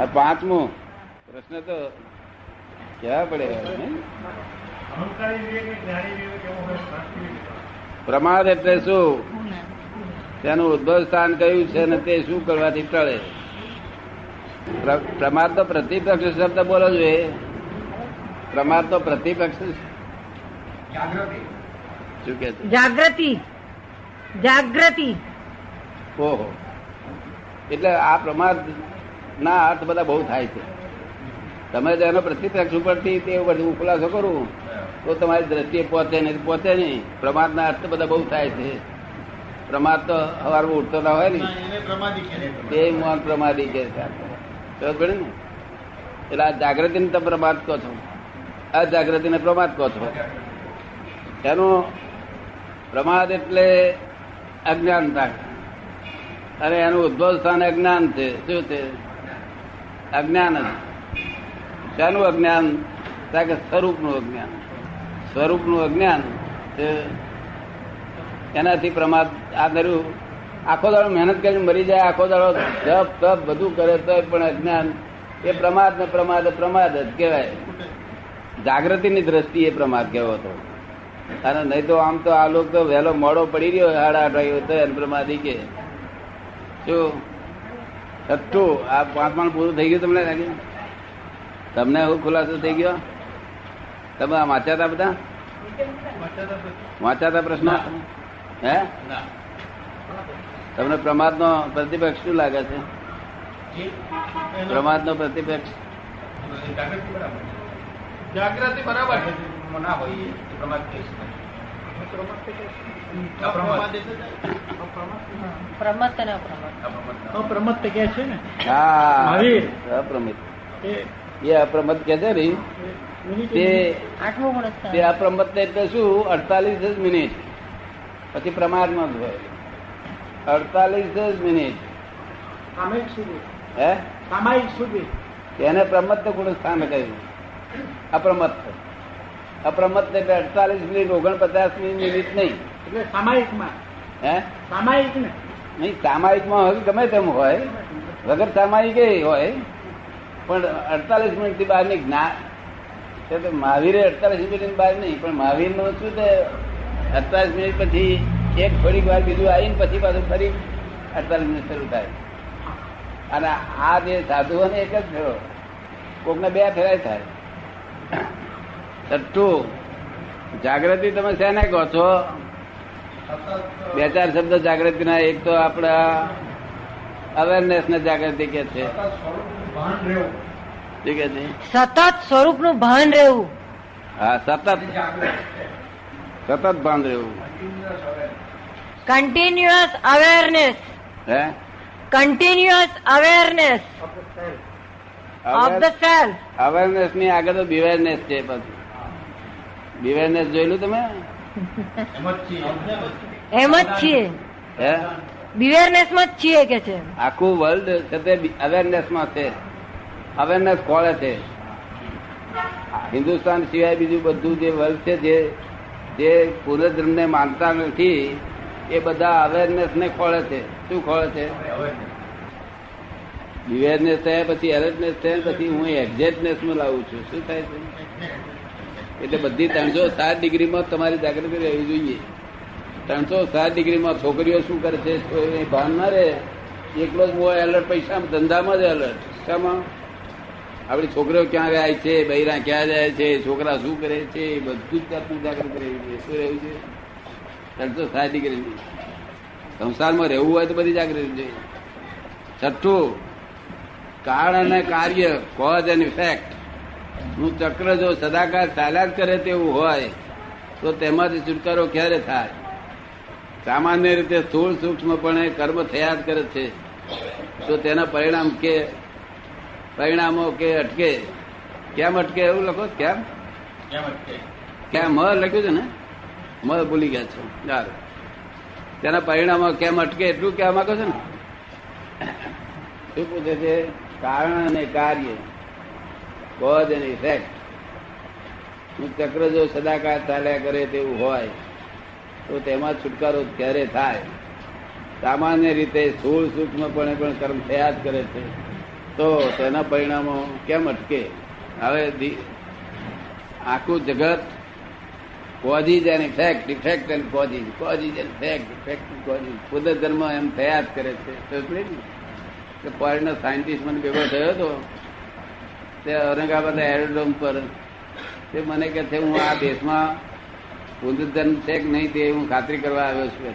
આ પાંચમું પ્રશ્ન તો કેવા પડે. પ્રમાદ એટલે શું? તેનું ઉદ્ભવ સ્થાન કયું છે અને તે શું કરવાથી ટળે? પ્ર- પ્રમાદ તો પ્રતિપક્ષ શબ્દ બોલો જોઈએ. પ્રમાદ તો પ્રતિપક્ષ શું કે છે? જાગૃતિ. જાગૃતિ. ઓહો. એટલે આ પ્રમાદ ના અર્થ બધા બહુ થાય છે. તમે જેનો એનો પ્રતિપક્ષ ઉપરથી તે ઉપરથી હું ખુલાસો કરું તો તમારી દ્રષ્ટિએ પહોંચે નહીં પહોંચે નહીં. પ્રમાદના અર્થ બધા બહુ થાય છે. પ્રમાદ તો સવારમાં ઉઠતો ના હોય ને. તે મોહન પ્રમાદી કે પડી ને? એટલે આ જાગૃતિને તમે પ્રમાદ કહો છો. અજાગૃતિને પ્રમાદ કહો છો. એનું પ્રમાદ એટલે અજ્ઞાનતા. અને એનું ઉદ્ભવ સ્થાન અજ્ઞાન છે. શું છે? અજ્ઞાન જ. શાનું અજ્ઞાન? કે સ્વરૂપનું અજ્ઞાન. સ્વરૂપનું અજ્ઞાન એનાથી પ્રમાદ આ ધર્યું આખો દાડો મહેનત કરીને મરી જાય, આખો દાડો જપ તપ બધું કરે તો પણ અજ્ઞાન એ પ્રમાદ ને પ્રમાદ પ્રમાદ જ કહેવાય. જાગૃતિની દ્રષ્ટિએ પ્રમાદ કહેવો હતો અને નહીં તો આમ તો આ લોકો વહેલો મોડો પડી રહ્યો હાડા વાગ્યો તો એને પ્રમાદી કે. શું? છઠ્ઠું આ પાંચમાં પૂરું થઈ ગયું તમને લાગે તમને એવું ખુલાસો થઈ ગયો? તમે આ વાંચ્યા હતા બધા? વાંચ્યા હતા પ્રશ્ન? હે? તમને પ્રમાદ નો પ્રતિપક્ષ શું લાગે છે? પ્રમાદ નો પ્રતિપક્ષ. જાગૃતિ બરાબર છે. ના હોય પ્રમાદ પ્રમત અને અપ્રમત કે છે ને? હા. અપ્રમિત એ. એ અપ્રમત કે છે ને તે તે અપ્રમત એટલે શું? અડતાલીસ જ મિનિટ. પછી પ્રમાદમાં જ હોય. અડતાલીસ જ મિનિટ. સામયિક સુધી. હે? સામાયિક સુધી. એને પ્રમત ગુણ સ્થાન કહ્યું. અપ્રમત અપ્રમત એટલે અડતાલીસ મિનિટ ઓગણપચાસ મિનિટ નહીં. એટલે સામાયિકમાં. હે? સામાયિક ને નહીં સામાયિકમાં હવે ગમે તેમ હોય. વગર સામાયિક હોય. પણ અડતાલીસ મિનિટથી બહારની જ્ઞાન મહાવીરે અડતાલીસ મિનિટ બહાર નહીં પણ મહાવીરનું શું છે? અડતાલીસ મિનિટ પછી એક થોડીક વાર બીજું આવીને પછી પાછું ફરી અડતાલીસ મિનિટ શરૂ થાય. અને આ જે સાધુઓને એક જ થયો. કોકને બે ફેરાય થાય. છઠ્ઠું જાગૃતિ તમે શેને કહો છો? બે ચાર શબ્દ જાગૃતિ ના એક તો આપણા અવેરનેસ ને જાગૃતિ કે છે. સતત સ્વરૂપનું ભાન રહેવું. હા સતત. સતત ભાન રહેવું. કન્ટિન્યુઅસ અવેરનેસ હે? Continuous awareness of the self અવેરનેસની આગળ તો બિવેરનેસ છે પછી બિવેરનેસ જોયેલું તમે? એમ જ છીએ. હે? બિવેરનેસમાં જ છીએ કે છે. આખું વર્લ્ડ છે તે અવેરનેસમાં છે. અવેરનેસ ખોળે છે? હિન્દુસ્તાન સિવાય બીજું બધું જે વર્લ્ડ છે જે જે પૂર્વધર્મ ને માનતા નથી એ બધા અવેરનેસ ને ખોળે છે. શું ખોળે છે? અવેરનેસ થયા પછી એલર્ટનેસ થયા પછી હું એક્ઝેક્ટનેસમાં લાવું છું. શું થાય છે? એટલે બધી ત્રણસો સાત ડિગ્રીમાં તમારી જાગૃતિ રહેવી જોઈએ. ત્રણસો સાત ડિગ્રીમાં છોકરીઓ શું કરે છે ભાન ના રહે. એકલો જ મોહ એલર્ટ પૈસા ધંધામાં જ એલર્ટ શામાં આપણી છોકરીઓ ક્યાં જાય છે? બૈરા ક્યાં જાય છે? છોકરા શું કરે છે? બધું જ જાતનું જાગૃત રહેવું જોઈએ. શું રહેવું છે ત્રણસો સાત ડિગ્રી સંસારમાં રહેવું હોય તો બધી જાગૃતિ જોઈએ. છઠ્ઠું, કારણ અને કાર્ય કોઝ એન્ડ ઇફેક્ટ નું ચક્ર જો સદાકાળ ચાલ્યા જ કરે તેવું હોય તો તેમાંથી છુટકારો ક્યારે થાય? સામાન્ય રીતે સ્થૂળ સૂક્ષ્મપણે કર્મ થયા જ કરે છે. તો તેના પરિણામ કે પરિણામો કે અટકે? કેમ અટકે એવું લખો કેમ? કેમ મ લખ્યું છે ને? મ ભૂલી ગયા છો. યાર તેના પરિણામો કેમ અટકે એટલું કહેવા માંગો છો ને? શું પૂછે છે? કારણ અને કાર્ય. કોઝ અને ઇફેક્ટ ચક્ર જો સદાકાળ ચાલ્યા કરે તેવું હોય, તો તેમાં છુટકારો ક્યારે થાય? સામાન્ય રીતે સ્થૂળ સૂક્ષ્મપણે પણ કર્મ થયા જ કરે છે. તો તેના પરિણામો કેમ અટકે? હવે આખું જગત causes and effect effect and causes causes and effect effect and causes ધર્મ એમ થયા જ કરે છે. તો ફોરેનર સાયન્ટિસ્ટ મને ભેગો થયો હતો. તે ઔરંગાબાદ એરોડ્રોમ પર. તે મને કહે છે, હું આ દેશમાં પુનર્જન્મ છે કે નહીં તે હું ખાતરી કરવા આવ્યો છું.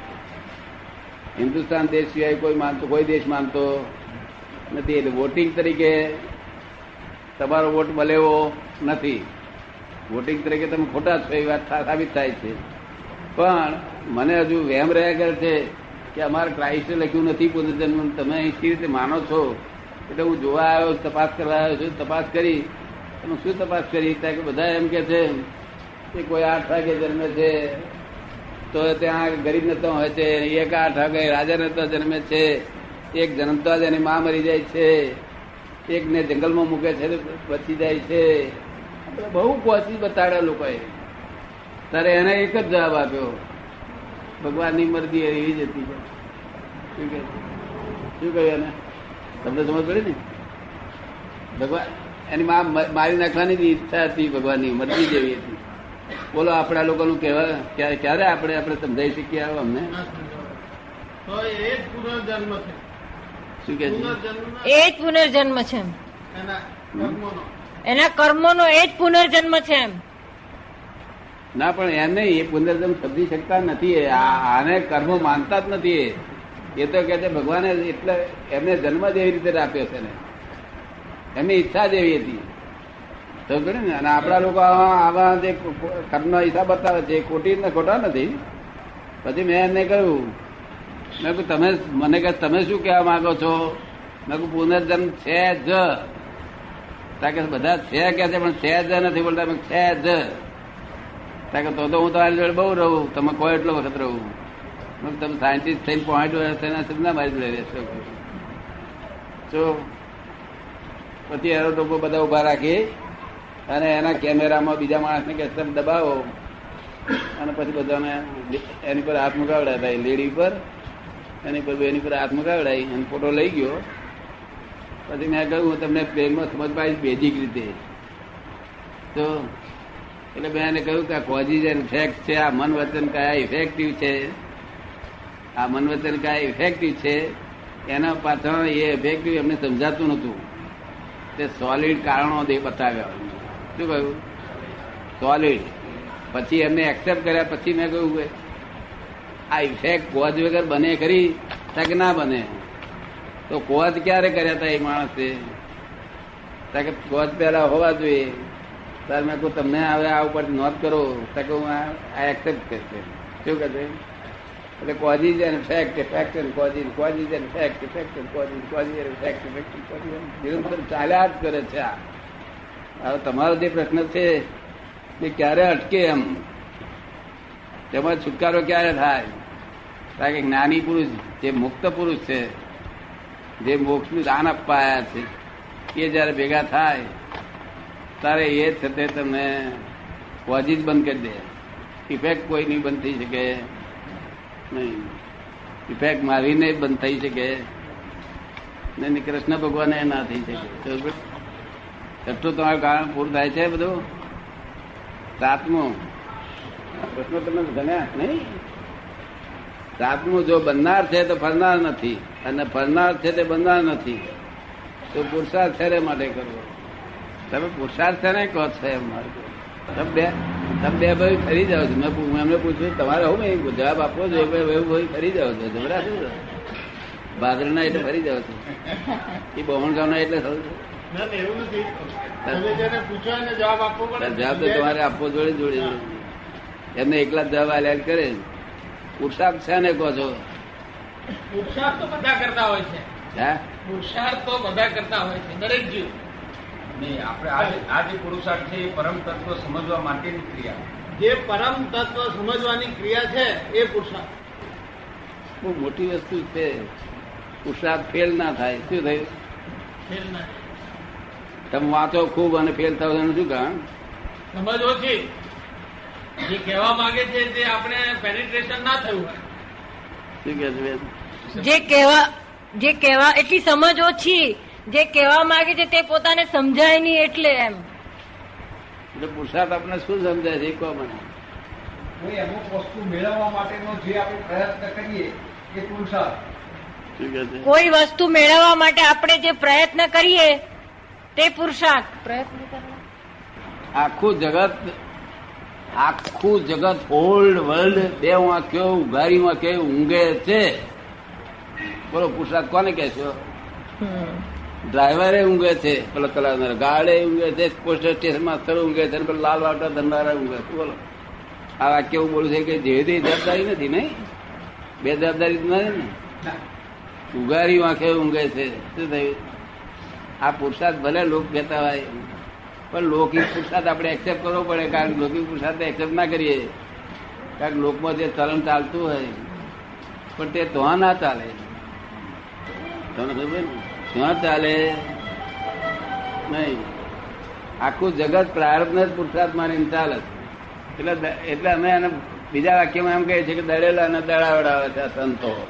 હિન્દુસ્તાન દેશ સિવાય કોઈ માનતો, કોઈ દેશ માનતો નથી. એટલે વોટિંગ તરીકે તમારો વોટ બલેવો નથી. વોટિંગ તરીકે તમે ખોટા છો, એ વાત સાબિત થાય છે. પણ મને હજુ વહેમ રહ્યા કરે છે કે અમારે ક્રાઇસ્ટે લખ્યું નથી પુનર્જન્મ તમે સી રીતે માનો છો? એટલે હું જોવા આવ્યો, તપાસ કરવા આવ્યો છું, તપાસ કરી. તમે શું તપાસ કરી? ત્યાં કે બધા એમ કે છે કે કોઈ આઠ વાગે જન્મે છે. તો ત્યાં ગરીબ નતો હોય છે. એક આઠ વાગે રાજા નતો જન્મે છે. એક જન્મતા જ એની માં મરી જાય છે. એકને જંગલમાં મૂકે છે બચી જાય છે. બહુ કોશિશ બતાડ્યા લોકોએ. ત્યારે એને એક જ જવાબ આપ્યો. ભગવાનની મરજી એવી જ હતી. શું કહ્યું એને? તમને સમજ પડે ને? ભગવાન એની માં મારી નાખવાની ઈચ્છા હતી ભગવાનની મરજી જેવી હતી. બોલો આપણા લોકોનું કહેવા ક્યારે ક્યારે આપણે આપણે સમજાઈ શકીએ આવો અમને? એ પુનર્જન્મ છે. શું કે એ જ પુનર્જન્મ છે એના કર્મોનો. એ જ પુનર્જન્મ છે એમ. ના પણ એને નહીં એ પુનર્જન્મ સમજી શકતા નથી એ. આને કર્મ માનતા જ નથી એ. તો કે છે, ભગવાને એટલે એમને જન્મ જ એવી રીતે આપ્યો છે ને. એમની ઈચ્છા જ એવી હતી. સમજો ને, અને આપણા લોકો આવા જે કર્મનો હિસાબ બતાવે છે, એ ખોટી ને ખોટા નથી. પછી મેં એમને કહ્યું, મેં કહ્યું, તમે, મને કહે, તમે શું કહેવા માંગો છો? મેં કહ્યું, પુનર્જન્મ છે જ. કે બધા છે કે છે, પણ છે જ નથી બોલતા. છે જ. કારણ કે તો તો હું તમારી જોડે બહુ રહું, તમે કોઈ એટલો વખત રહું. તમે સાયન્ટિસ્ટ થઈને પહોંચ્યો હશે થઈને ના મારી જોડે રહેશો જો, પછી એનો એરોટોપો બધા ઊભા રાખી અને એના કેમેરામાં બીજા માણસને કે તમે દબાવો. અને પછી બધાને એની પર હાથ મુકાવડાય લેડી પર એની પર એની પર હાથ મુકાવડાય અને ફોટો લઈ ગયો. પછી મેં કહ્યું, હું તમને પ્લેનમાં સમજ પાડીશ બેઝિક રીતે. તો એટલે મેં એને કહ્યું કે આ કોઝિઝ એન્ડ ફેક્ટ છે, આ મન વચન કયા ઇફેક્ટિવ છે? આ મનવચન કાંઈ ઇફેક્ટિવ છે? એના પાછળ એ ઇફેક્ટિવ એમને સમજાતું નતું તે સોલિડ કારણો દે બતાવ્યા. શું કહ્યું? સોલિડ પછી એમને એક્સેપ્ટ કર્યા, પછી મેં કહ્યું કે આ ઇફેક્ટ કોજ વગર બને ખરી? કે ના બને. તો કોજ ક્યારે કર્યા હતા એ માણસે? તકે કે કોઝ પહેલા હોવા જોઈએ. ત્યારે મેં કહું તમને હવે આ ઉપર નોંધ કરો. તો કે હું આ એક્સેપ્ટ કરશે. શું કહે એટલે causes and fact fact and causes causes and fact fact and causes causes and fact fact causes નિરંતર ચાલ્યા જ કરે છે આ. હવે તમારો જે પ્રશ્ન છે એ ક્યારે અટકે એમ? તેમાં છુટકારો ક્યારે થાય? કારણ કે જ્ઞાની પુરુષ, જે મુક્ત પુરુષ છે, જે મોક્ષનું દાન અપાયા છે, એ જયારે ભેગા થાય, ત્યારે એ છે તે તમને જ બંધ કરી દે. ઇફેક્ટ કોઈ નહીં બંધ થઈ શકે. નહીં. ઇફેક્ટ મારીને બંધ થઈ શકે. નહીં કૃષ્ણ ભગવાન ના થઈ શકે. છઠ્ઠું તમારું કારણ પૂરું થાય છે બધું. સાતમું પ્રશ્નો તમે ગણ્યા, નહીં? સાતમું જો બનનાર છે તો ફરનાર નથી. અને ફરનાર છે તે બનનાર નથી. તો પુરુષાર્થ છે ને માટે કરવો? તમે પુરુષાર્થ ને કહો છો એમ મારે. તમે તમે બે ભાઈ ફરી જાઓ છો. મેં એમને પૂછ્યું તમારે હું મેં જવાબ આપવો જોઈએ બે ભાઈ ભાઈ ફરી જાઓ છો. જબરા શું ભાદરના એટલે ફરી જાઓ છો. એ બહણ ગામના એટલે થયું છે. ના ના, એવું નથી. તમે જેને પૂછો એને જવાબ આપવો પડે. જવાબ તો તમારે આપવો જોડે જોડે. એમને એકલા જ જવાબ આલ્યા કરે. પુરુષાર્થ છે ને કહો છો? પુરુષાર્થ તો બધા કરતા હોય છે. હા? પુરુષાર્થ તો બધા કરતા હોય છે. દરેક જીવ. નહીં આપણે આ જે- આ જે પુરુષાર્થ છે એ પરમ તત્વ સમજવા માટેની ક્રિયા. જે પરમ તત્વ સમજવાની ક્રિયા છે એ પુરુષાર્થ. બહુ મોટી વસ્તુ છે. પુરુષાર્થ ફેલ ના થાય. શું થયું? ફેલ ના તમે વાંચો ખૂબ અને ફેલ થાવ એનું શું કારણ? સમજ ઓછી. જે કહેવા માંગે છે તે આપણે પેનિટ્રેશન ના થયું શું કે છે જે કહેવા જે કહેવા એટલી સમજ ઓછી જે કહેવા માંગે છે તે પોતાને સમજાય નહીં એટલે એમ. એટલે પુરુષાર્થ આપણે શું સમજાય છે કહો મને. કોઈ અમુક વસ્તુ મેળવવા માટેનો જે આપણે પ્રયત્ન કરીએ એ પુરુષાર્થ. શું કહે છે. કોઈ વસ્તુ મેળવવા માટે આપણે જે પ્રયત્ન કરીએ તે પુરુષાર્થ. પ્રયત્ન કરવા. આખું જગત આખું જગત હોલ્ડ વર્લ્ડ બે કયો ઉઘારી વાંક્યો ઊંઘે છે? બોલો પુરસાદ કોને કહેશો? ડ્રાઈવરે ઊંઘે છે, પેલો કલાકાર ગાડે ઊંઘે છે પોસ્ટ સ્ટેશનમાં સ્થળ ઊંઘે છે પેલો લાલ વાટા ધંધારા ઊંઘે છે. બોલો. આ વાક્ય એવું બોલું છે કે જે તે જવાબદારી નથી, નહીં? બે જવાબદારી નથી ને? ઉઘારી વાંખે ઊંઘે છે. શું થયું? આ પુરસાદ ભલે લોક કહેતા હોય, પણ લૌકિક પુરસાદ આપણે એક્સેપ્ટ કરવો પડે, કારણ કે લૌકિક પુરસાદ એક્સેપ્ટ ના કરીએ. કારણ કે લોકમાં જે ચલણ ચાલતું હોય, પણ તે તો ના ચાલે. તમને ખબર ને? ત્યાં ચાલે? નહીં. આખું જગત પ્રારબ્ધ જ પુરુષાર્થ મારીને ચાલે. એટલે એટલે અમે એને બીજા વાક્યમાં એમ કહીએ છીએ કે દળેલા અને દળાવડાવે છે આ સંતો.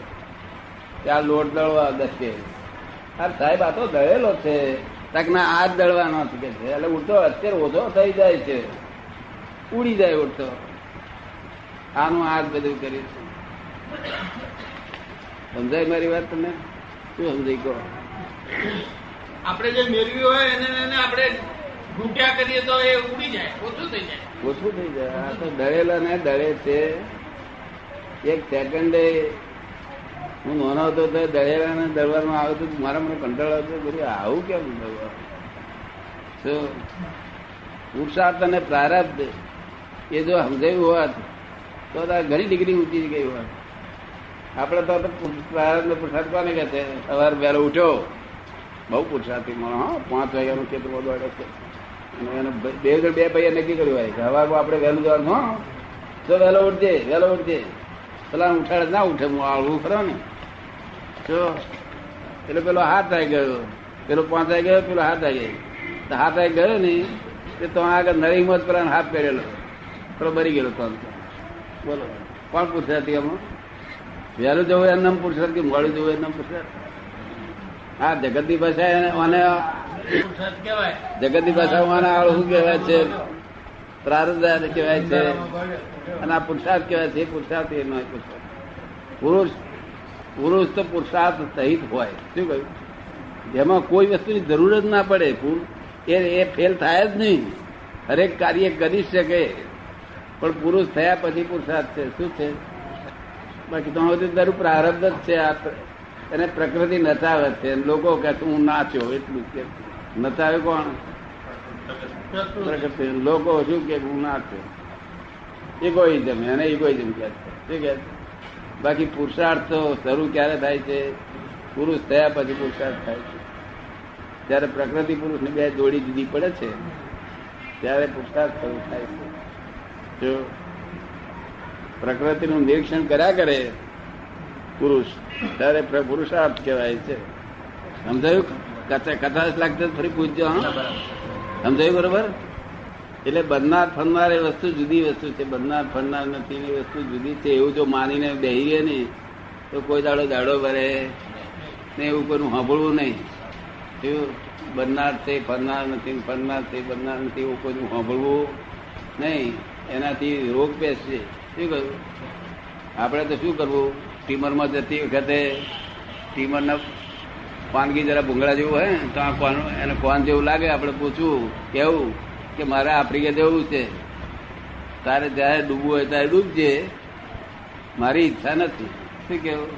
ત્યાં લોટ દળવા દસે અરે સાહેબ, આ તો દળેલો છે. તક ના આ જ દળવાનો છે. એટલે ઉડતો અત્યારે ઓછો થઈ જાય છે. ઉડી જાય ઉડતો આનું આ જ બધું કરી સમજાય મારી વાત તમને? શું સમજાય કહો? આપણે જે મેળવ્યું હોય એને આપણે લૂંટ્યા કરીએ તો એ ઉડી જાય, ઓછું થઈ જાય. ઓછું થઈ જાય. આ તો દળેલા ને દળે છે. એક સેકન્ડે હું નાનો હતો તો દળેલા ને દળવામાં આવે મારા મને કંટાળો હતો. બધું આવું કેમ દળવા? પુરુષાર્થ અને પ્રારબ્ધ એ જો સમજાયું હોત, તો ઘણી ડિગ્રી ઊંચી ગઈ હોત. આપણે તો પ્રારબ્ધ પુરુષાર્થ કોને કહે છે સવાર વહેલો ઉઠ્યો બહુ પુરુષાર્થી માણો હા, પાંચ વાગ્યાનું ખેતર દોડે છે. અને એને બે જણ બે ભાઈએ નક્કી કર્યું હોય કે હવા આપણે વહેલું જવાનું, હા. તો વહેલો ઉઠજે વહેલો ઉઠજે. પેલા ઉઠાડે ના ઉઠે, હું આવું ખરો ને? તો એટલે પેલો હાથ આવી ગયો. પેલો પાંચ આવી ગયો પેલો હાથ આવી ગયો. તો હાથ આવી ગયો ને, તે તો આગળ નરીમત પેલા હાથ પહેરેલો. પેલો મરી ગયેલો તો. બોલો. કોણ પૂછ્યા હતી એમાં? વહેલું જવું એમ નામ કે મોડું જવું એમ નામ પૂછે હા જગતની ભાષા અને જગતની ભાષામાં આળ શું કહેવાય છે? પ્રારબ્ધ કહેવાય છે. અને આ પુરુષાર્થ કહેવાય છે. પુરુષાર્થ એ નહીં પુરુષાર્થ. પુરુષ પુરુષ તો પુરુષાર્થ સહિત હોય. શું કહ્યું? જેમાં કોઈ વસ્તુની જરૂર જ ના પડે. એ એ ફેલ થાય જ નહીં. હરેક કાર્ય કરી શકે. પણ પુરુષ થયા પછી પુરુષાર્થ છે. શું છે? બાકી તો બધું તારું પ્રારબ્ધ જ છે. આ એને પ્રકૃતિ નચાવે છે. લોકો કે હું નાચ્યો એટલું કે નચાવે કોણ? પ્રકૃતિ. લોકો શું કે હું નાચ્યો. ઇગોઇઝમ એને ઇગોઇઝમ કહે છે. શું કહે છે? બાકી પુરુષાર્થ શરૂ ક્યારે થાય છે? પુરુષ થયા પછી પુરુષાર્થ થાય છે. જ્યારે પ્રકૃતિ પુરુષની બે જોડી જુદી પડે છે, ત્યારે પુરુષાર્થ શરૂ થાય છે. જો પ્રકૃતિનું નિરીક્ષણ કર્યા કરે પુરુષ. ત્યારે પ્ર- પુરુષાર્થ કહેવાય છે. સમજાયું? કચા કચાશ લાગશે તો ફરી પૂછજો, હા? સમજાયું બરોબર? એટલે બનનાર, ફરનાર એ વસ્તુ જુદી વસ્તુ છે. બનનાર, ફરનાર નથી એ વસ્તુ જુદી છે. એવું જો માનીને બેહીએ ને તો કોઈ દાડો દાડો ભરે ને એવું કોઈનું સાંભળવું નહીં. એવું બનનાર છે, ફરનાર નથી ફરનાર છે, બનનાર નથી એવું કોઈનું સાંભળવું નહીં. એનાથી રોગ બેસશે. શું કહ્યું? આપણે તો શું કરવું? સ્ટીમરમાં જતી વખતે સ્ટીમરના વાનગી જરા ભૂંગળા જેવું હોય ને તો આ કોન એને કોન જેવું લાગે? આપણે પૂછવું કેવું કે મારે આફ્રિકા જવું છે. તારે જ્યારે ડૂબવું હોય ત્યારે ડૂબજે. મારી ઈચ્છા નથી. શું કેવું?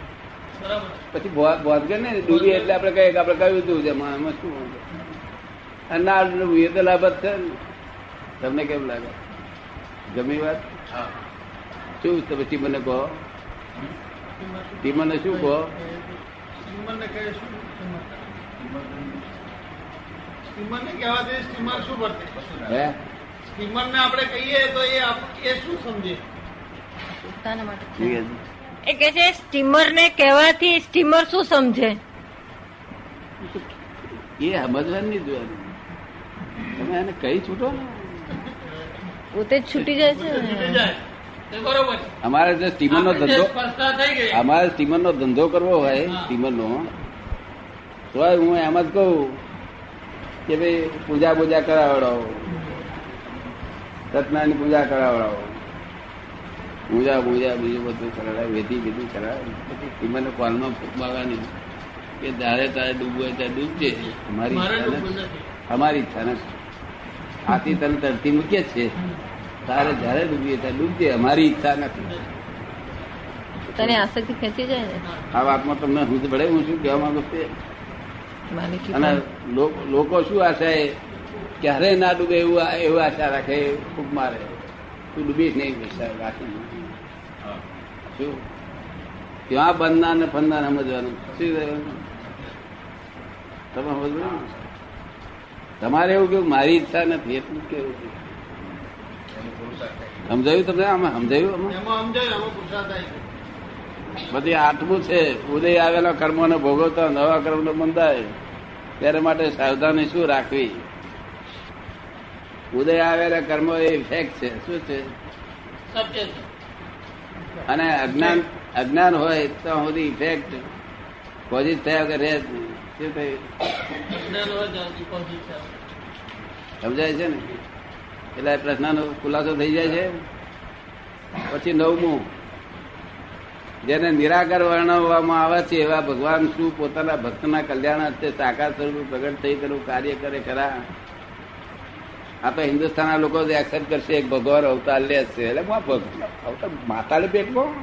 પછી બોધગર ને ડૂબી એટલે આપણે કહીએ કે આપણે કહ્યું હતું છે એમાં શું? અને ના ડૂબી તો લાભ જ છે ને તમને કેમ લાગે? ગમી વાત? શું? તો પછી મને કહો. સ્ટીમરને કહે? શું? કહો સ્ટીમર શું વર્તે હે? સ્ટીમરને આપણે કહીએ તો એ આપ- એ શું સમજે? પોતાના માટે. ઠીક છે. એ સ્ટીમર ને કહેવાથી સ્ટીમર શું સમજે? એ સમજવાનું નહીં જોવાનું તમે એને કઈ છૂટો ને. પોતે જ છૂટી જાય છે ને. અમારે જે સ્ટીમર નો ધંધો અમારે સ્ટીમર નો ધંધો કરવો હોય સ્ટીમર નો તો હું એમ જ કહું કે ભાઈ પૂજા પૂજા કરાવડાવો. સત્યનારાયણ પૂજા કરાવડાવો. પૂજા પૂજા બીજું બધું કરાવે વેધી બીજું કરાવે પછી કિંમત કોલમાં ફૂકવાની કે જ્યારે તારે ડૂબવું હોય ત્યારે ડૂબજે અમારી અમારી ઈચ્છા નથી. આથી તને તરતી મૂકીએ છીએ છે. તારે જ્યારે ડૂબીએ ત્યારે ડૂબજે અમારી ઈચ્છા નથી. તને આસક્તિ ખેંચી જાય ને? આ વાતમાં તમને હું ભળે હું શું કહેવા માંગુ છું અને લોકો શું આશા એ? ક્યારે ના ડૂબે એવું એવું આશા રાખે ખૂબ મારે. તું ડૂબીશ નહીં રાખી શું? ત્યાં બનનાર ને ફંદના સમજવાનું? શું રહ્યું તમે સમજવું તમારે એવું કેવું મારી ઈચ્છા નથી એટલું કેવું છે એનો પુરુષાર્થ થાય. સમજાયું તમને? આમાં સમજાયું બધી આઠમું છે. ઉદય આવેલા કર્મોને ભોગવતા નવા કર્મને બંધાય. ત્યારે માટે સાવધાની શું રાખવી? ઉદય આવેલા કર્મો એ ઇફેક્ટ છે. શું છે? અને અજ્ઞાન અજ્ઞાન હોય તો સુધી ઇફેક્ટ પોઝિટ થયા વગર રહે શું થયું. સમજાય છે ને? એટલે પ્રશ્નનો ખુલાસો થઈ જાય છે. પછી નવમું, જેને નિરાકાર વર્ણવવામાં આવે છે એવા ભગવાન શું પોતાના ભક્તના કલ્યાણ અર્થે સાકાર સ્વરૂપે પ્રગટ થઈ તેનું કાર્ય કરે ખરા? આ તો હિન્દુસ્તાનના લોકો એક્સેપ્ટ કરશે એક ભગવાન અવતાર લે છે. એટલે અવતાર માતાના પેટમાં?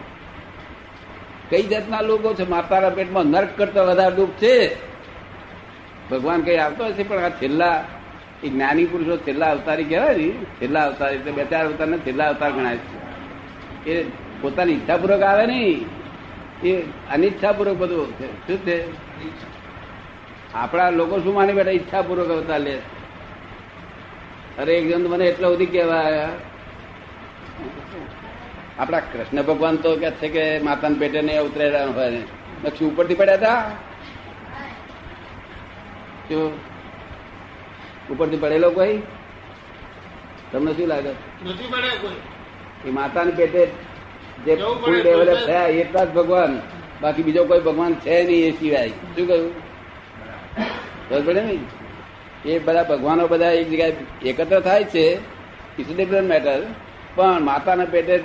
કઈ જાતના લોકો છે? માતાના પેટમાં નર્ક કરતા વધારે દુઃખ છે? ભગવાન કઈ આવતો હશે પણ આ છેલ્લા એ જ્ઞાની પુરુષો છેલ્લા અવતારી કહેવાય ને છેલ્લા અવતાર એટલે બે ચાર અવતાર ને છેલ્લા અવતાર ગણાય છે. એ પોતાની ઈચ્છાપૂર્વક આવે નહીં એ અનિચ્છાપૂર્વક બધું શું છે? આપણા લોકો શું માની બેઠા? ઈચ્છાપૂર્વક અવતાર લે અરે એક જણ મને એટલા સુધી કહેવાય. આપણા કૃષ્ણ ભગવાન તો કે છે કે માતાના પેટે નહીં ઉતરેલા હોય ને. પછી ઉપરથી પડ્યા હતા ઉપરથી પડેલો કોઈ? તમને શું લાગે? નથી પડ્યો કોઈ. એ માતાના પેટે જે ફૂલ ડેવલપ થયા એટલા જ ભગવાન. બાકી બીજો કોઈ ભગવાન છે નહીં એ સિવાય. શું કહ્યું? ખબર પડે ને? એ બધા ભગવાનો બધા એક જગ્યાએ એકત્ર થાય છે ઇટ્સ ડિફરન્ટ મેટર પણ માતાના પેટે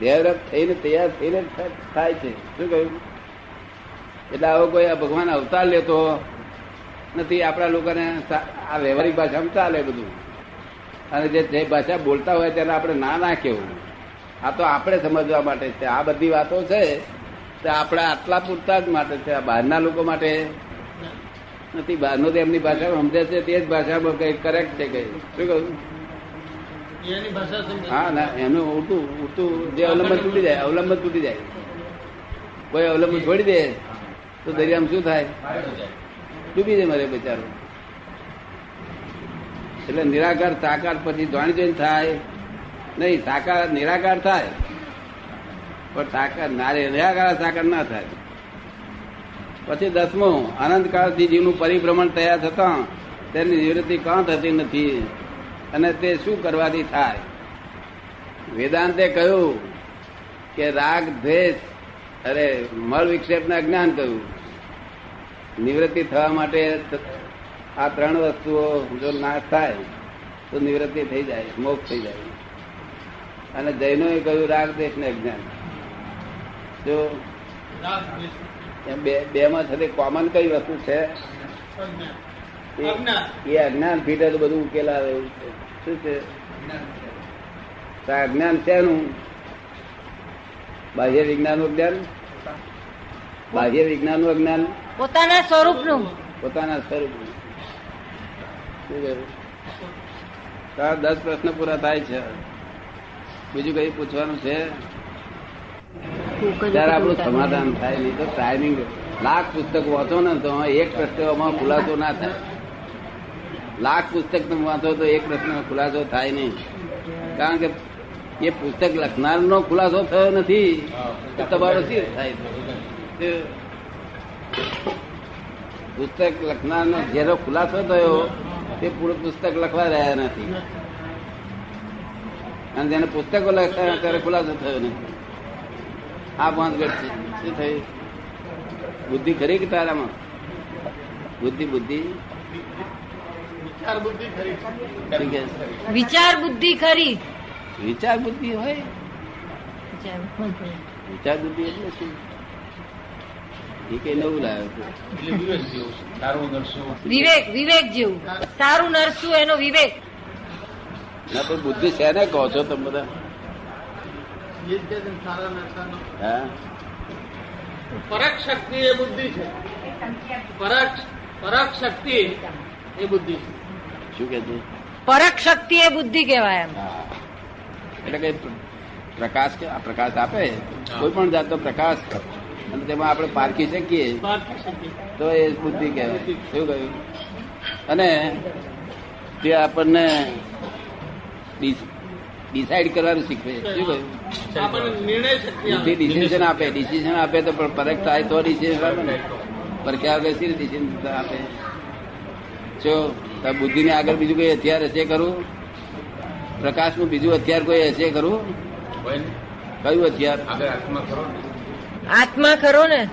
ડેવલપ થઈને તૈયાર થઈને થાય છે. શું કહ્યું? એટલે આવો કોઈ આ ભગવાન અવતાર લેતો નથી આપણા લોકોને આ વ્યવહારિક ભાષામાં ચાલે બધું. અને જે જે ભાષા બોલતા હોય તેને આપણે ના ના કેવું આ તો આપણે સમજવા માટે છે. આ બધી વાતો છે તે આપણે આટલા પૂરતા જ માટે છે. આ બહારના લોકો માટે નથી. બહારનો તો એમની ભાષા સમજે છે તે જ ભાષામાં કઈ કરેક્ટ છે કઈ શું કહ્યું હા ના એનું ઉલટું ઉલટું જે અવલંબન તૂટી જાય અવલંબન તૂટી જાય. કોઈ અવલંબન છોડી દે તો દરિયામાં શું થાય? ડૂબી જાય મારે બિચારો એટલે નિરાકાર, સાકાર પછી જાણી જોઈને થાય. નહીં, સાકાર, નિરાકાર થાય. પણ સાકાર નારે નિરાકાર, સાકાર ના થાય. પછી દસમો અનંતકાળથી જીવનું પરિભ્રમણ થયા છતાં તેની નિવૃત્તિ કાં થતી નથી. અને તે શું કરવાથી થાય? વેદાંતે કહ્યું કે રાગ, દ્વેષ, અરે, મળ વિક્ષેપના જ્ઞાન કહ્યું. નિવૃત્તિ થવા માટે આ ત્રણ વસ્તુઓ જો નાશ થાય તો નિવૃત્તિ થઈ જાય મોક્ષ થઈ જાય. અને જૈનોએ કહ્યું રાગ દેશ ને અજ્ઞાન. જો બે માં છે કોમન કઈ વસ્તુ છે? એ- અજ્ઞાન. ફીટે બધું ઉકેલ આવે એવું છે. શું છે? અજ્ઞાન શેનું? બાહ્ય વિજ્ઞાનનું જ્ઞાન? બાહ્ય વિજ્ઞાનનું અજ્ઞાન? પોતાના સ્વરૂપનું. પોતાના સ્વરૂપ શું કહ્યું? તો આ દસ પ્રશ્ન પૂરા થાય છે. બીજું કઈ પૂછવાનું છે? ત્યારે આપણું સમાધાન થાય નહીં તો ટાઈમિંગ લાખ પુસ્તક વાંચો ને તો એક પ્રશ્નમાં ખુલાસો ના થાય. લાખ પુસ્તક તમે વાંચો તો એક પ્રશ્ન ખુલાસો થાય નહીં. કારણ કે એ પુસ્તક લખનારનો ખુલાસો થયો નથી તમારો શી થાય તે પુસ્તક લખનારનો જેનો ખુલાસો થયો તે પૂરું પુસ્તક લખવા રહ્યા નથી. અને જેને પુસ્તકો લખતા ત્યારે ખુલાસો થયો નથી. આ ભાંતગઢ છે. શું થયું? બુદ્ધિ ખરી કે તારામાં? બુદ્ધિ બુદ્ધિ? વિચાર બુદ્ધિ ખરી. છે. વિચાર બુદ્ધિ હોય. વિચાર વિચાર બુદ્ધિ એટલે શું? એ કઈ નવું લાવ્યો વિવેક જેવું છે. સારું નરસું વિવેક વિવેક જેવું. સારું નરસું એનો વિવેક. ના તો બુદ્ધિ છે ને કહો છો તમે બધા. એ જ કે છે ને સારા નરસાનો. હા. પરોક્ષ શક્તિ એ બુદ્ધિ છે. પરક પરોક્ષ શક્તિ એ બુદ્ધિ છે. શું કે છે? પરક શક્તિ એ બુદ્ધિ કહેવાય એમ. એટલે કે પ્રકાશ કે પ્રકાશ આપે? કોઈ પણ જાતનો પ્રકાશ. અને તેમાં આપણે પારખી શકીએ. તો એ બુદ્ધિ કહેવાય. શું કહ્યું? અને તે આપણને ડિસાઈડ કરવાનું શીખવે. શું કહ્યું? બુદ્ધિ આપે. ડિસિઝન આપે. ડિસિઝન આપે તો પણ પરખ થાય તો ડિસિઝન આપે ને પરખ્યા વગર શી ડિસિઝન આપે? જો બુદ્ધિ ને આગળ બીજું કોઈ હથિયાર હશે ખરું? પ્રકાશનું બીજું હથિયાર કોઈ હશે ને. કયું હથિયાર? આત્મા ખરો ને?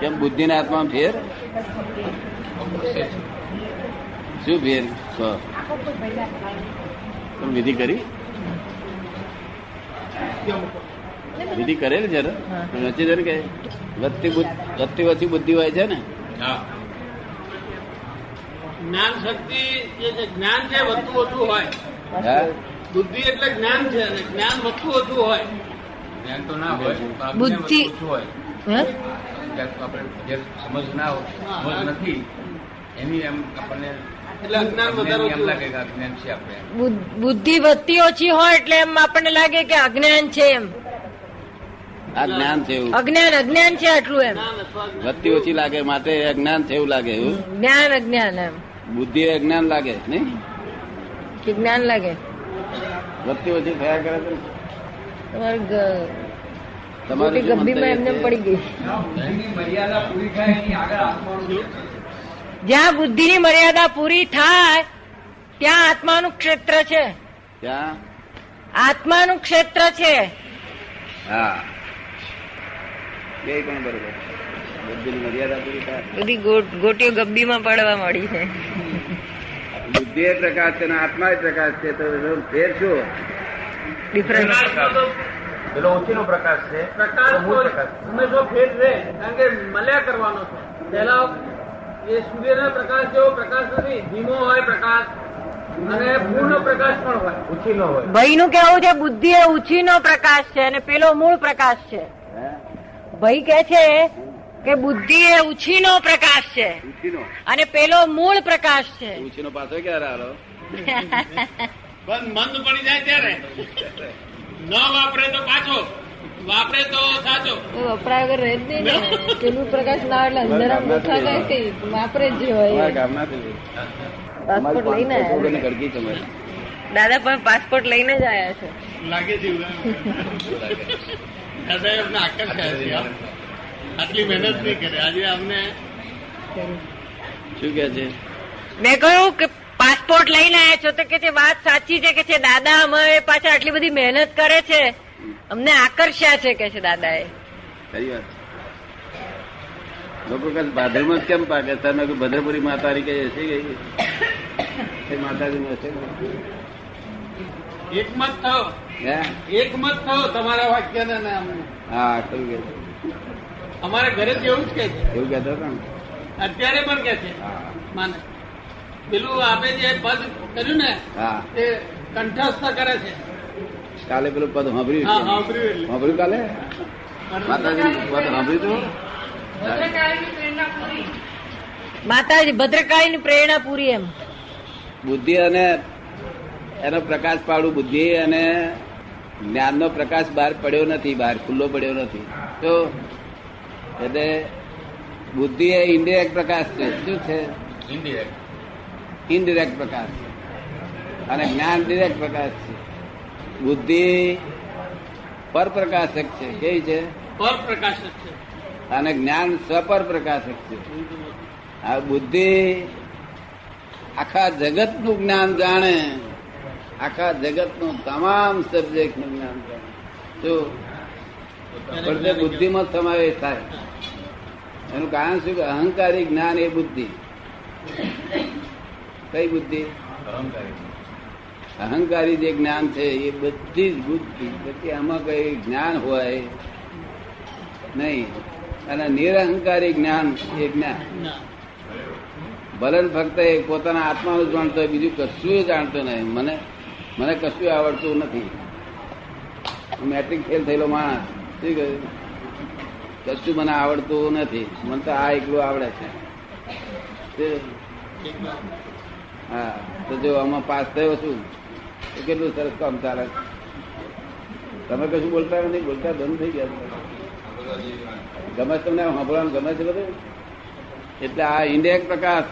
કેમ બુદ્ધિ ના આત્મા ફેર? શું ફેર. તમે વિધિ કરી? વિધિ કરે છે ને? વચ્ચે છે ને કે વધતી બુદ્ધ- વધતી બુદ્ધિ હોય છે ને? હા. જ્ઞાન શક્તિ જે જ્ઞાન છે વધતું ઓછું હોય. બુદ્ધિ એટલે જ્ઞાન છે અને જ્ઞાન વધતું ઓછું હોય. જ્ઞાન તો ના હોય અજ્ઞાન બુદ્ધિ. હોય. આપણે જે સમજ ના હોય સમજ નથી એની એમ આપણને એટલે અજ્ઞાન વધારે એમ ઓછું લાગે હોય. કે અજ્ઞાન છે બુદ્ધિ વધતી ઓછી હોય એટલે એમ આપણને લાગે કે અજ્ઞાન છે એમ. આ જ્ઞાન છે અજ્ઞાન અજ્ઞાન છે આટલું એમ. વધતી ઓછી લાગે માટે અજ્ઞાન છે એવું લાગે એવું? જ્ઞાન અજ્ઞાન એમ. બુદ્ધિ અજ્ઞાન લાગે નહીં? કે જ્ઞાન લાગે. વધતી ઓછી થયા કરે છે ને. તમારી ગબ્બીમાં એમને પડી ગઈ. જ્યાં બુદ્ધિની મર્યાદા પૂરી થાય ત્યાં આત્માનું ક્ષેત્ર છે. ત્યાં? આત્માનું ક્ષેત્ર છે. હા. એ પણ બરોબર બુદ્ધિની મર્યાદા પૂરી થાય. બધી ગોટીઓ ગબ્બીમાં પડવા મળી છે. બુદ્ધિ એ પ્રકાશ છે આત્મા એ પ્રકાશ છે. તો ફેર શું? ડિફરન્સ પેલો ઓછીનો પ્રકાશ છે. પ્રકાશ તો તો મૂળ પ્રકાશ હંમેશા ફેર રહે કારણ કે મળ્યા કરવાનો છે. પેલા એ સૂર્યના પ્રકાશ જેવો પ્રકાશ નથી ધીમો હોય પ્રકાશ અને પૂર્ણ પ્રકાશ પણ હોય. ઓછીનો હોય. ભાઈ નું કેવું છે બુદ્ધિ એ ઉછીનો પ્રકાશ છે અને પેલો મૂળ પ્રકાશ છે. ભાઈ કે છે કે બુદ્ધિ એ ઉછીનો પ્રકાશ છે. અને પેલો મૂળ પ્રકાશ છે. ઉછીનો પાછો ક્યારે બસ મંદ પડી જાય ત્યારે. ન વાપરે તો પાછો. વાપરે તો સાચો. વપરાય વગર રહે જ નહીં ને. પેલું પ્રકાશ ના એટલે અંધારા મૂર્ખા જાય કઈ વાપરે જ હોય પાસપોર્ટ લઈને આવ્યા દાદા પણ પાસપોર્ટ લઈને જ આવ્યા છે. લાગે છે. દાદા એમને આકર્ષાય છે આટલી મહેનત નહીં કરે. આજે અમને શું કે છે? મેં કહ્યું કે પાસપોર્ટ લઈને આવ્યા છો તો કે છે વાત સાચી છે કે છે દાદા અમારે પાછા આટલી બધી મહેનત કરે છે. અમને આકર્ષ્યા છે કે છે દાદા ખરી વાત. લોકો કહે ભાદરમાં કેમ પાકે? તમે કહ્યું ભદ્રપુરી માતા કે હશે ગઈ એ માતાજી નું હશે એકમત થયો. એકમત થયો તમારા વાક્યને ને હા ખરું કે અમારા અમારે ઘરે જ એવું જ કે છે. એવું કહેતો હતો અત્યારે પણ કે છે. માને. પેલું આપે જે પદ કર્યું ને હા. તે કંઠસ્થ કરે છે. કાલે પેલું પદ સાંભળ્યું કાલે? માતાજી પદ સાંભળ્યું તું માતાજી ભદ્રકાળી ની પ્રેરણા પૂરી એમ. બુદ્ધિ અને એનો પ્રકાશ પાડું. બુદ્ધિ અને જ્ઞાનનો પ્રકાશ બહાર પડ્યો નથી બહાર ખુલ્લો પડ્યો નથી. તો એટલે બુદ્ધિ એ ઇન્ડિરેક્ટ પ્રકાશ છે. શું છે? ઇન્ડિરેક્ટ ઇનડિરેક્ટ પ્રકાશ છે. અને જ્ઞાન ડિરેક્ટ પ્રકાશ છે. બુદ્ધિ પરપ્રકાશક છે. કેવી છે? પર પ્રકાશક છે. અને જ્ઞાન સ્વપર પ્રકાશક છે. આ બુદ્ધિ આખા જગતનું જ્ઞાન જાણે આખા જગતનું તમામ સબ્જેક્ટનું જ્ઞાન જાણે. તો બુદ્ધિમાં સમાવેશ થાય. એનું કારણ શું કે અહંકારી જ્ઞાન એ બુદ્ધિ. કઈ બુદ્ધિ? અહંકારી જે જ્ઞાન છે એ બધી જ બુદ્ધિ. પછી આમાં કઈ જ્ઞાન હોય? નહીં. અને નિરહંકારી જ્ઞાન એ જ્ઞાન. ભલન ફક્ત એ પોતાના આત્માનું જ જાણતો હોય બીજું કશું જાણતો નહીં. મને મને કશું આવડતું નથી. હું મેટ્રિક ફેલ થયેલો માણસ. શું કહ્યું? કશું મને આવડતું નથી. મને તો આ એકલું આવડે છે. હા તો જો આમાં પાસ થયો છું તો કેટલું સરસ કામ ચાલે તમે કશું બોલતા નથી બોલતા બંધ થઈ ગયા ગમે તમને સાંભળવાનું ગમે છે બધું? એટલે આ ઇન્ડિરેક્ટ પ્રકાશ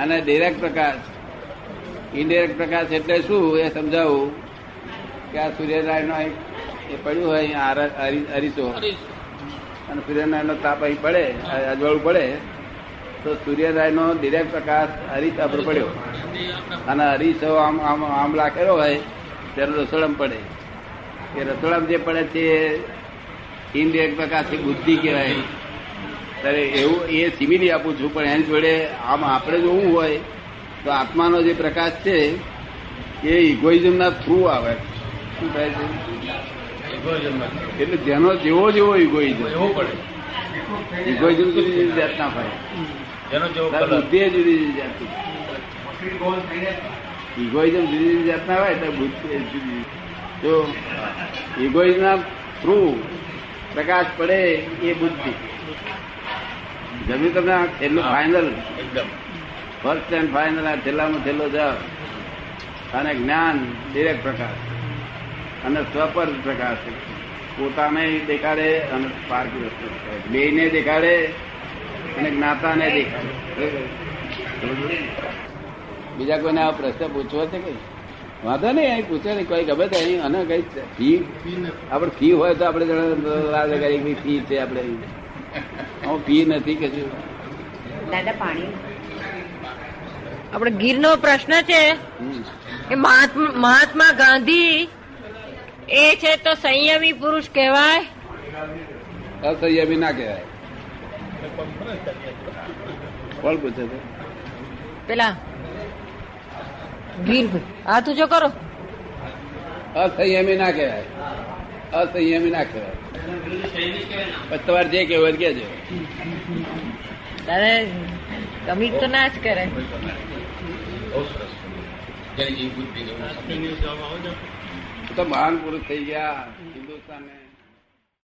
અને ડિરેક્ટ પ્રકાશ. ઇન્ડિરેક્ટ પ્રકાશ એટલે શું એ સમજાવું કે આ સૂર્યનારાયણ એ પડ્યું હોય અરીસો અને સૂર્યનારાયણ નો તાપ અહીં પડે અજવાળું પડે. તો સૂર્યનારાયણ નો ડિરેક્ટ પ્રકાશ હરીશ પર પડ્યો. અને અરીસો આમ આમ આમ લાખેલો હોય ત્યારે રસોડમ પડે. એ રસોડામાં જે પડે છે ઇનડિરેક્ટ પ્રકાશ એ બુદ્ધિ કહેવાય. ત્યારે એવું એ સિમિલી આપું છું પણ એની જોડે આમ આપણે જોવું હોય તો આત્માનો જે પ્રકાશ છે એ ઇગોઇઝમના થ્રુ આવે. શું થાય છે? એટલે જેનો જેવો જેવો ઇગોઇઝમ એવો પડે. ઇગોઇઝમ સુધી જાતના હોય. જેનો જેવો બુદ્ધિ એ જુદી જુદી જાતની. મશીન ગોલ થઈને ઇગોઇઝમ જુદી જુદી જાતના હોય તો બુદ્ધિ એ જુદી જો ઇગોઇઝમ થ્રુ પ્રકાશ પડે એ બુદ્ધિ. જમી તમે છેલ્લું ફાઇનલ એકદમ. ફર્સ્ટ એન્ડ ફાઇનલ આ છેલ્લામાં છેલ્લો જવાબ અને જ્ઞાન ડિરેક્ટ પ્રકાશ. અને સ્વપર પ્રકાશ. પોતાને દેખાડે અને પારકી વસ્તુ. દેખાડે બેયને જ્ઞાતા ને દેખાય બીજા કોઈને આ પ્રશ્ન પૂછવો છે કઈ વાંધો નહીં અહીં પૂછે નહીં કોઈ ગમે તો અહીં અને કઈ ફી. આપણે ફી હોય તો આપણે લાલ લગાડી ફી છે આપણે. હું ફી નથી કે શું? દાદા પાણી. આપણે ગીરનો પ્રશ્ન છે. કે મહાત્મા મહાત્મા ગાંધી એ છે તો સંયમી પુરુષ કહેવાય? અસંયમી ના કહેવાય. કોણ પૂછે છે પેલા ગીરભાઈ તું જો કરો અસંયમી ના કહેવાય અસંયમી ના કહેવાય પછી તમારે જે કહેવું કેજો તારે કમી તો ના જ કરે. તો મહાન પુરુષ થઈ ગયા